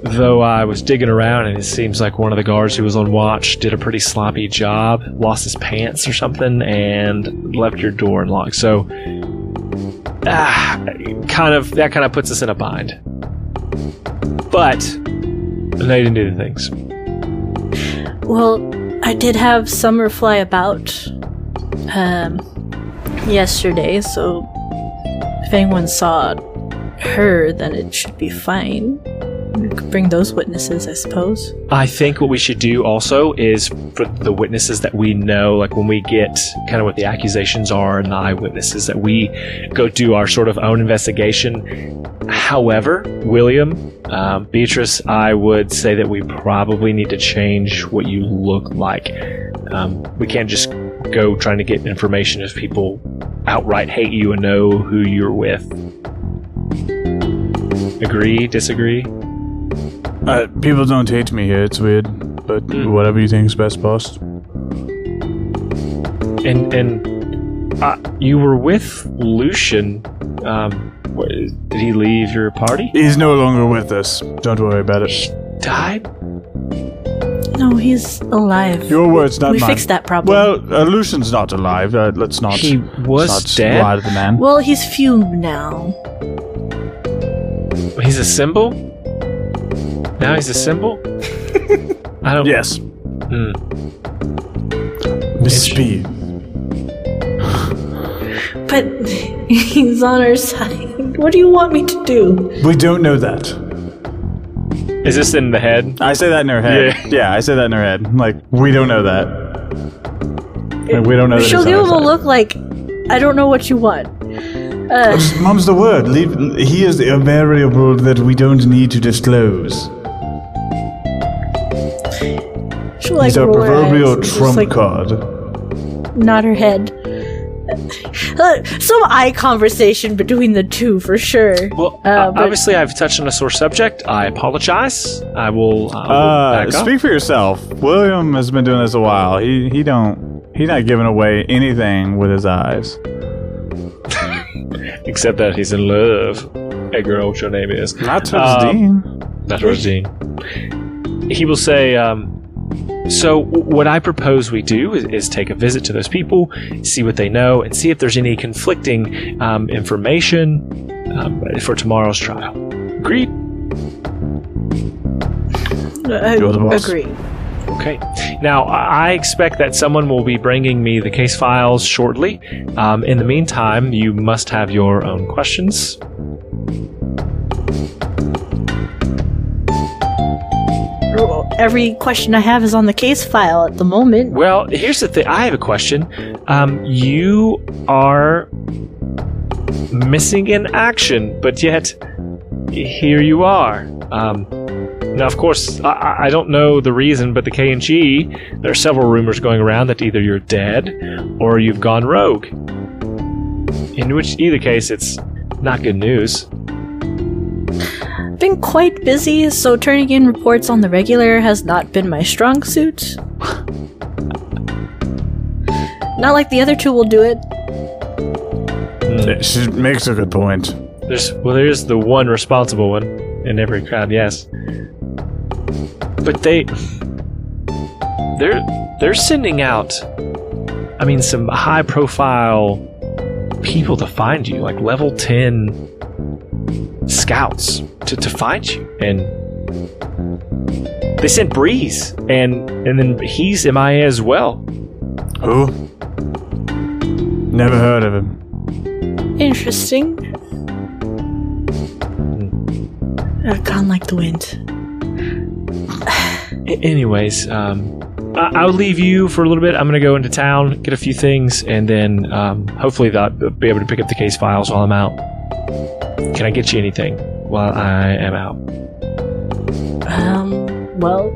though I was digging around and it seems like one of the guards who was on watch did a pretty sloppy job, lost his pants or something, and left your door unlocked. So, ah, kind of that kind of puts us in a bind. But didn't do the things. Well, I did have Summer fly about um, yesterday, so if anyone saw her, then it should be fine. Bring those witnesses, I suppose. I think what we should do also is for the witnesses that we know, like when we get kind of what the accusations are and the eyewitnesses, that we go do our sort of own investigation. However, William, um, Beatrice, I would say that we probably need to change what you look like. Um, we can't just go trying to get information if people outright hate you and know who you're with. Agree? Disagree? Uh, people don't hate me here. It's weird, but Mm. whatever you think is best, boss. and and uh, you were with Lucian. Um, wh- did he leave your party? He's no longer with us. Don't worry about it. Died? No, he's alive. Your words, not we mine. fixed that problem. Well, uh, Lucian's not alive. Uh, let's not. He was not dead? Lie to the man. well, he's fumed now. He's a symbol. Now he's a symbol. I don't. Yes. Hmm. Miss Speed. But he's on our side. What do you want me to do? We don't know that. Is this in the head? I say that in her head. Yeah. Yeah, I say that in her head. Like, we don't know that. Like, we don't know that. She'll it's on give our him a side. look like, I don't know what you want. Uh, Mum's the word. Leave, he is a variable that we don't need to disclose. She'll like He's a roll eyes proverbial just, trump like, card. nod her head. Uh, some eye conversation between the two for sure. Well, Uh, uh, but- obviously, I've touched on a sore subject. I apologize. I will. Uh, will Uh, back up. speak for yourself. William has been doing this a while. He he don't he's not giving away anything with his eyes. Except that he's in love. Hey, girl, what your name is? Not to Um, Dean. Not Rosine. He will say, um, so what I propose we do is, is take a visit to those people, see what they know, and see if there's any conflicting um, information um, for tomorrow's trial. Agreed? I You're the boss. agree. Okay. Now, I I expect that someone will be bringing me the case files shortly. Um, in the meantime, you must have your own questions. Every question I have is on the case file at the moment. Well, here's the thing. I have a question. Um, you are missing in action, but yet here you are. Um, now, of course, I- I, don't know the reason, but the K and G. There are several rumors going around that either you're dead or you've gone rogue. In which either case, it's not good news. Been quite busy, so turning in reports on the regular has not been my strong suit. Not like the other two will do it. Hmm. She makes a good point. There's well, there's the one responsible one in every crowd, yes. But they they're they're sending out I mean some high profile people to find you, like level 10 scouts to, to find you. And they sent Breeze and and then he's MIA as well. Who? Never heard of him. Interesting. Uh, gone like the wind. Anyways, um, I- I'll leave you for a little bit. I'm gonna go into town, get a few things, and then um, hopefully that I'll be able to pick up the case files while I'm out. Can I get you anything while I am out? Um, well,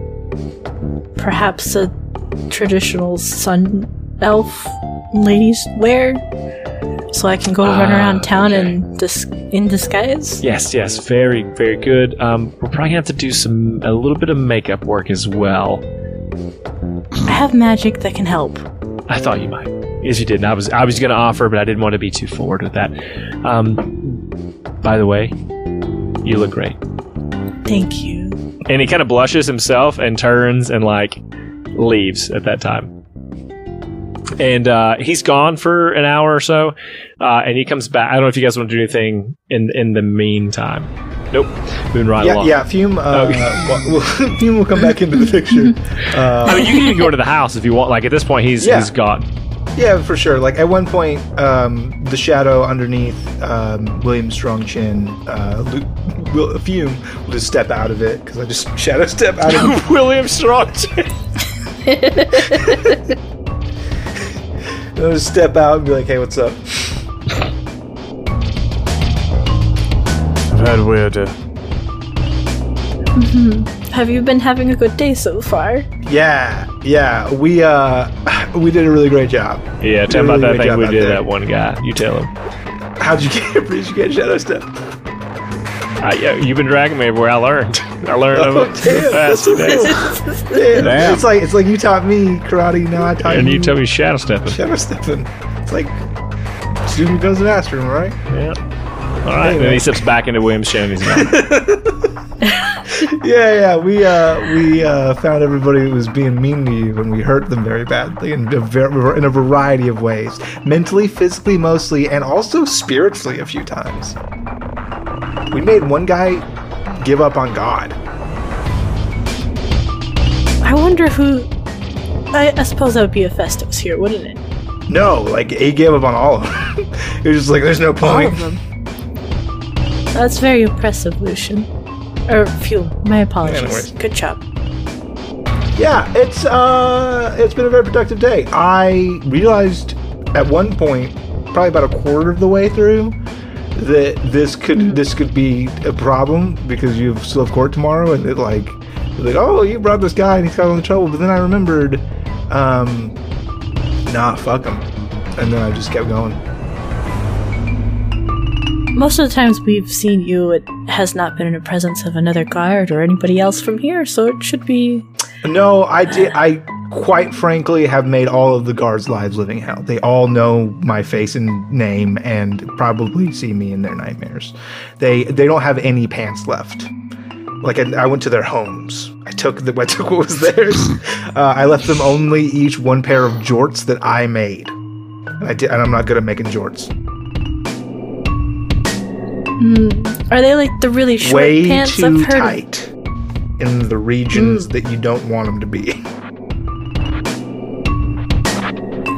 perhaps a traditional sun elf ladies wear, so I can go run Ah, around town okay. and dis- in disguise. Yes, yes, very, very good. Um, we're probably gonna have to do some a little bit of makeup work as well. I have magic that can help. I thought you might. Yes, you did. And I was I was gonna offer, but I didn't want to be too forward with that. Um, by the way, you look great. Thank you. and he kind of blushes himself and turns and like leaves at that time. And uh, he's gone for an hour or so, uh, and he comes back. I don't know if you guys want to do anything in in the meantime. Nope, moving right Yeah, along. yeah. Fume. Uh, Okay. well, Fume will come back into the picture. Uh, I mean, you can even go into the house if you want. Like at this point, he's Yeah. he's gone. Yeah, for sure. Like at one point, um, the shadow underneath um, William Strong Chin, uh, Lu- will, a Fume will just step out of it because I just shadow step out of it. William Strong. I'll just step out and be like, "Hey, what's up?" I've had weird. Uh, Have you been having a good day so far? Yeah, yeah. We uh, we did a really great job. yeah, tell about Really that thing we did. there. That one guy. You tell him. How'd you get? Where'd you get shadow step? Uh, yeah, you've been dragging me everywhere. I learned. I learned Oh, of it damn, fast today. cool. Damn. Damn. It's like it's like you taught me karate. Now I taught And you And you tell me shadow stepping. shadow stepping. It's like student goes to the master, right? Yeah. All right. Anyway. Then he steps back into William's chair and he's gone. Yeah, yeah. We uh, we uh, found everybody that was being mean to you, and we hurt them very badly in a, ver- in a variety of ways, mentally, physically, mostly, and also spiritually a few times. We made one guy give up on God. I wonder who. I, I suppose that would be Hephaestus here, wouldn't it? No, like he gave up on all of them. it was just like, there's no point. All point. of them. That's very impressive, Lucian. Or Fume. My apologies. Anyways. Good job. Yeah, it's uh, it's been a very productive day. I realized at one point, probably about a quarter of the way through, that this could this could be a problem because you still have court tomorrow, and it like, like oh, you brought this guy and he's got all the trouble. But then I remembered, um, nah, fuck him, and then I just kept going. Most of the times we've seen you, it has not been in the presence of another guard or anybody else from here, so it should be. No, I did. I quite frankly have made all of the guards' lives living hell. They all know my face and name, and probably see me in their nightmares. They they don't have any pants left. Like I, I went to their homes. I took the I took what was theirs. Uh, I left them only each one pair of jorts that I made. I did, and I'm not good at making jorts. Hmm. Are they like the really short Way pants too I've heard? of? tight in the regions hmm. that you don't want them to be.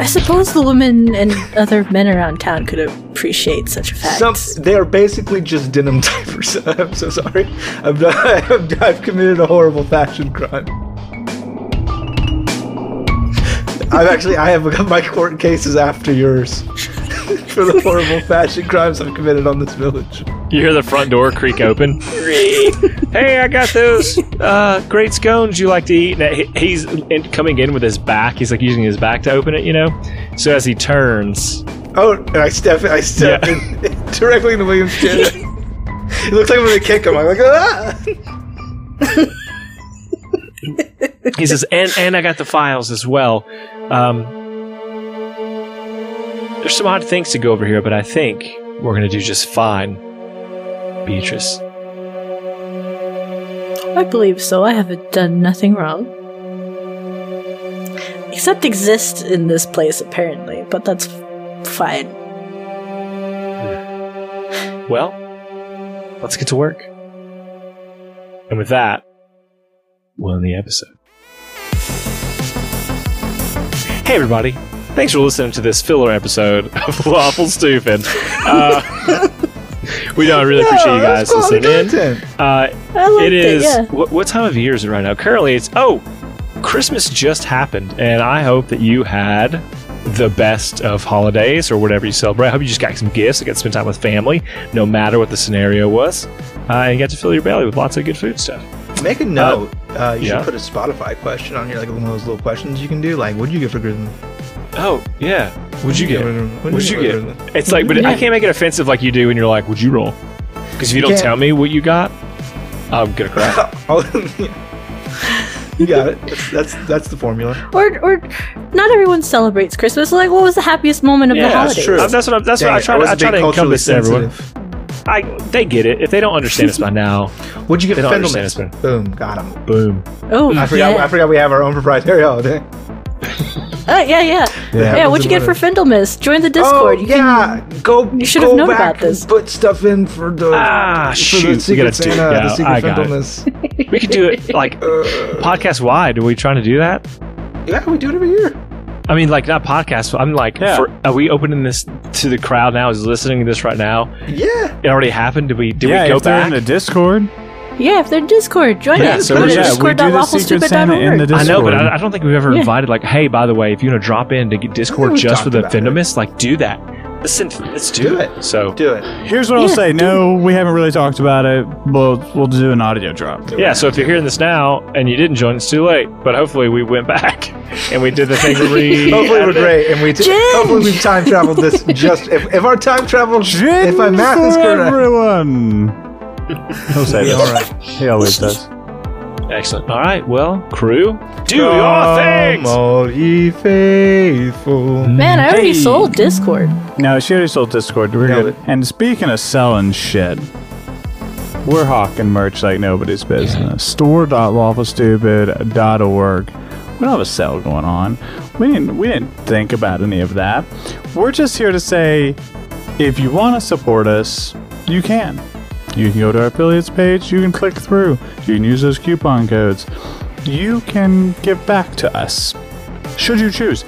I suppose the women and other men around town could appreciate such a fact. Some, they are basically just denim diapers. I'm so sorry. I've, done, I've, I've committed a horrible fashion crime. I've actually I have my court cases after yours for the horrible fashion crimes I've committed on this village. You hear the front door creak open. hey, I got those uh, great scones you like to eat. And he- he's in, coming in with his back. He's like using his back to open it, you know. So as he turns, Oh, and I step I step Yeah. in, directly into William's chin. it looks like I'm gonna kick him. I'm like, ah! he says, "And and I got the files as well. Um, there's some odd things to go over here, but I think we're gonna do just fine, Beatrice." I believe so. I haven't done nothing wrong. Except exist in this place, apparently, but that's fine. Hmm. Well, let's get to work. And with that, we'll end the episode. Hey, everybody. Thanks for listening to this filler episode of Lawful Stupid. Uh, we don't really appreciate you guys that's listening in. content. Uh, I liked it it, is. yeah. What, what time of year is it right now? Currently, it's. Oh, Christmas just happened, and I hope that you had the best of holidays or whatever you celebrate. I hope you just got some gifts, you got to spend time with family, no matter what the scenario was, uh, and you got to fill your belly with lots of good food stuff. Make a note. Uh, you yeah. should put a Spotify question on here, like one of those little questions you can do. Like, what did you get for Christmas? Oh yeah, what'd you get? What'd What'd you get? It's like, but I can't make it offensive like you do when you're like, "Would you roll?" Because if you, You don't can't- tell me what you got, I'm gonna cry. you got it. That's, that's that's the formula. Or, or not everyone celebrates Christmas. Like, what was the happiest moment of the Yeah, holidays? that's true. Uh, that's what I'm, that's Dang what I it, try. I to was I try being to culturally encompass everyone. sensitive. I they get it. If they don't understand us by now, What'd you They get don't for understand Fendelmas? Boom, got him. boom. Oh, I forgot. yeah. I forgot we have our own proprietary holiday. Oh, yeah, yeah. Yeah, what'd you get for Fendelmas? Join the Discord. Oh you can yeah, go. you should have known back about this. Put stuff in for the Ah, for shoot, the we secret gotta do- yeah, the secret I. Fendelmas. We could do it like podcast wide. Are we trying to do that? Yeah, we do it every year. I mean, like not podcast. I'm like, Yeah. for, are we opening this to the crowd now? Is listening to this right now? Yeah. It already happened. Did we? Did yeah, we go if back? in the Discord. Yeah, if they're Discord, join Yeah, it. so Go to yeah, we do the Secret Santa in the discord.lawfulstupid.org. I know, but I, I don't think we've ever Yeah. invited. Like, hey, by the way, if you want to drop in to get Discord just for the about it. Like, do that. Listen, let's do, Do it. it. So, Do it. Here's what I'll say. No, we haven't really talked about it. We'll we'll do an audio drop. yeah. So if you're hearing this now and you didn't join, it's too late. But hopefully, we went back and we did the thing where we. Hopefully we're great, and we t- hopefully we've time traveled this. Just if, if our time travel, Gin if my math is for correct, everyone. He'll say this. all right. He always does. Excellent. All right. Well, crew, do your Come, things. all ye faithful. Man, I already Hey. sold Discord. No, she already sold Discord. We're Nailed good. it. And speaking of selling shit, we're hawking merch like nobody's business. Store.lawfulstupid.org. We don't have a sale going on. We didn't. We didn't think about any of that. We're just here to say, if you want to support us, you can. You can go to our affiliates page. You can click through. You can use those coupon codes. You can give back to us, should you choose.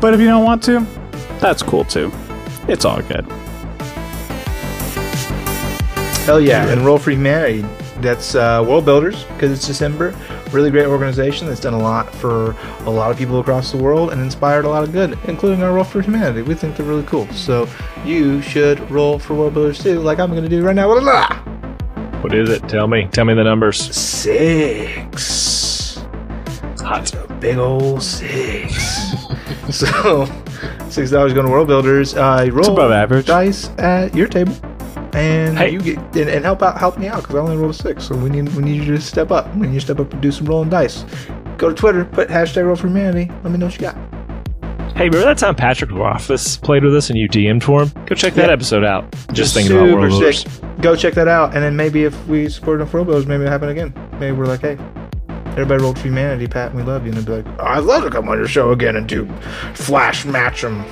But if you don't want to, that's cool too. It's all good. Hell yeah! And Roll for Humanity. That's uh, World Builders because it's December. Really great organization that's done a lot for a lot of people across the world and inspired a lot of good, including our Roll for Humanity. We think they're really cool. So you should roll for World Builders too, like I'm going to do right now. What is it? Tell me. Tell me the numbers. Six. Hot. a big old six. so, six dollars going to World Builders. Uh, roll above average. dice at your table, and Hey. you get and, and help out help me out because I only rolled a six. So we need we need you to step up. We need you to step up and do some rolling dice. Go to Twitter, put hashtag Roll for Humanity. Let me know what you got. Hey, remember that time Patrick Rothfuss played with us and you DM'd for him? Go check that Yeah. episode out. Just thinking about World Builders. Go check that out, and then maybe if we support enough World Builders, maybe it'll happen again. Maybe we're like, hey. Everybody rolled for humanity, Pat, and we love you. And they'll be like, oh, I'd love to come on your show again and do flash match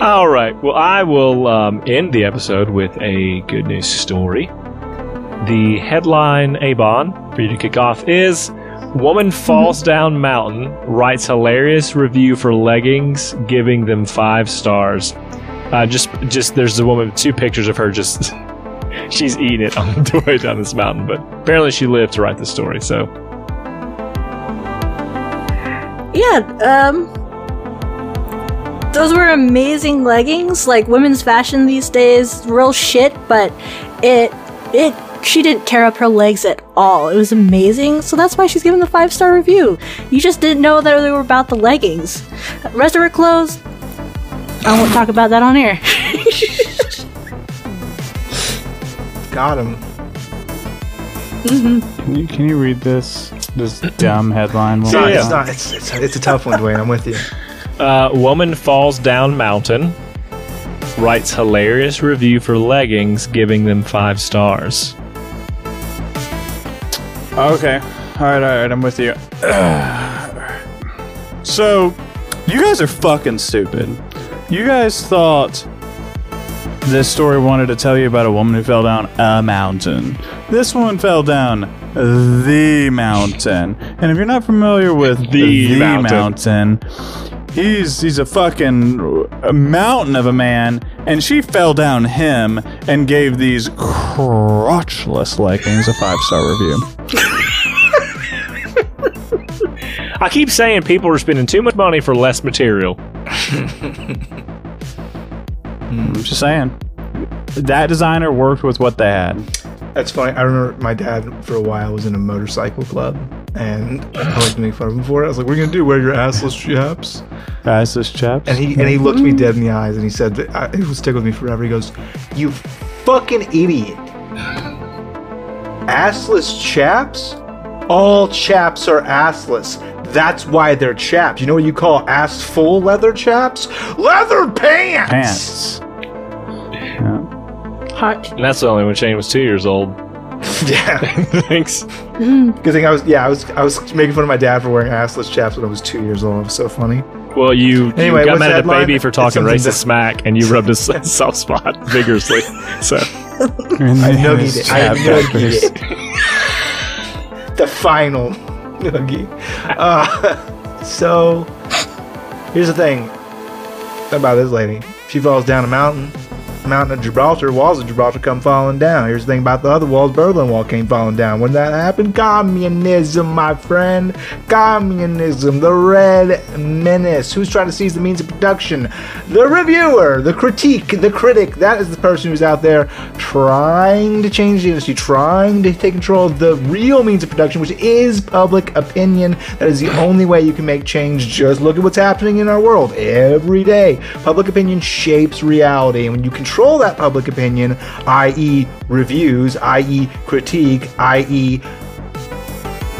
All right. Well, I will um, end the episode with a good news story. The headline, Abon, for you to kick off is Woman falls down mountain, writes hilarious review for leggings, giving them five stars. Uh, just, just there's a woman two pictures of her just. She's eating it on the way down this mountain, but apparently she lived to write the story. So, Yeah, um those were amazing leggings. Like women's fashion these days, real shit, but it it she didn't tear up her legs at all. It was amazing. So that's why she's given the five star review. You just didn't know that they were about the leggings. Rest of her clothes, I won't talk about that on air. Got him. Mm-hmm. Can you can you read this this dumb headline? one It's not, Yeah. it's, not it's, it's, it's a tough one, Dwayne. I'm with you. Uh, woman falls down mountain, writes hilarious review for leggings, giving them five stars. Okay. All right, all right, I'm with you. so, you guys are fucking stupid. You guys thought this story wanted to tell you about a woman who fell down a mountain. This woman fell down the mountain. And if you're not familiar with The mountain. mountain, he's he's a fucking a mountain of a man, and she fell down him and gave these crotchless leggings a five star review. I keep saying people are spending too much money for less material. I'm just saying. That designer worked with what they had. That's funny. I remember my dad for a while was in a motorcycle club, and I was making fun of him for it. I was like, "What are you gonna do? Wear your assless chaps?" Assless chaps. And he and he looked me dead in the eyes, and he said, that, I, "It will stick with me forever." He goes, "You fucking idiot! Assless chaps? All chaps are assless. That's why they're chaps. You know what you call ass full leather chaps? Leather pants. Pants. Yeah. Hot. And that's the only when Shane was two years old. Yeah. Thanks. Good thing I was. Yeah, I was. I was making fun of my dad for wearing assless chaps when I was two years old. It was so funny. Well, you, Anyway, you got what's mad at the baby for talking something racist that- smack, and you rubbed his soft spot vigorously. So I noogied it. I noogied it. the final noogie. Uh, so, here's the thing about this lady. She falls down a mountain. Mountain of Gibraltar, walls of Gibraltar come falling down. Here's the thing about the other walls, Berlin Wall came falling down. When that happened, communism, my friend. Communism, the red menace. Who's trying to seize the means of production? The reviewer, the critique, the critic. That is the person who's out there trying to change the industry, trying to take control of the real means of production, which is public opinion. That is the only way you can make change. Just look at what's happening in our world every day. Public opinion shapes reality, and when you control that public opinion, i.e., reviews, i.e., critique, i.e.,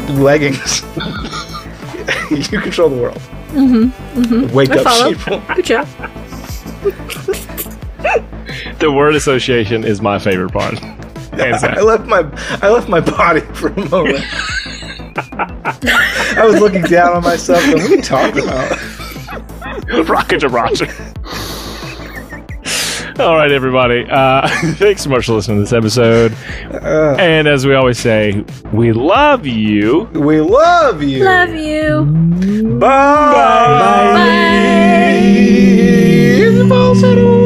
leggings, you control the world. Mm-hmm, Wake I up, follow. sheeple. Good job. the word association is my favorite part. I left my I left my body for a moment. I was looking down on myself. Going, what are you talking about? Rocket to Roger. All right, everybody. Uh, thanks so much for listening to this episode. Uh, and as we always say, we love you. We love you. Love you. Bye. Bye. Bye. Bye. Bye.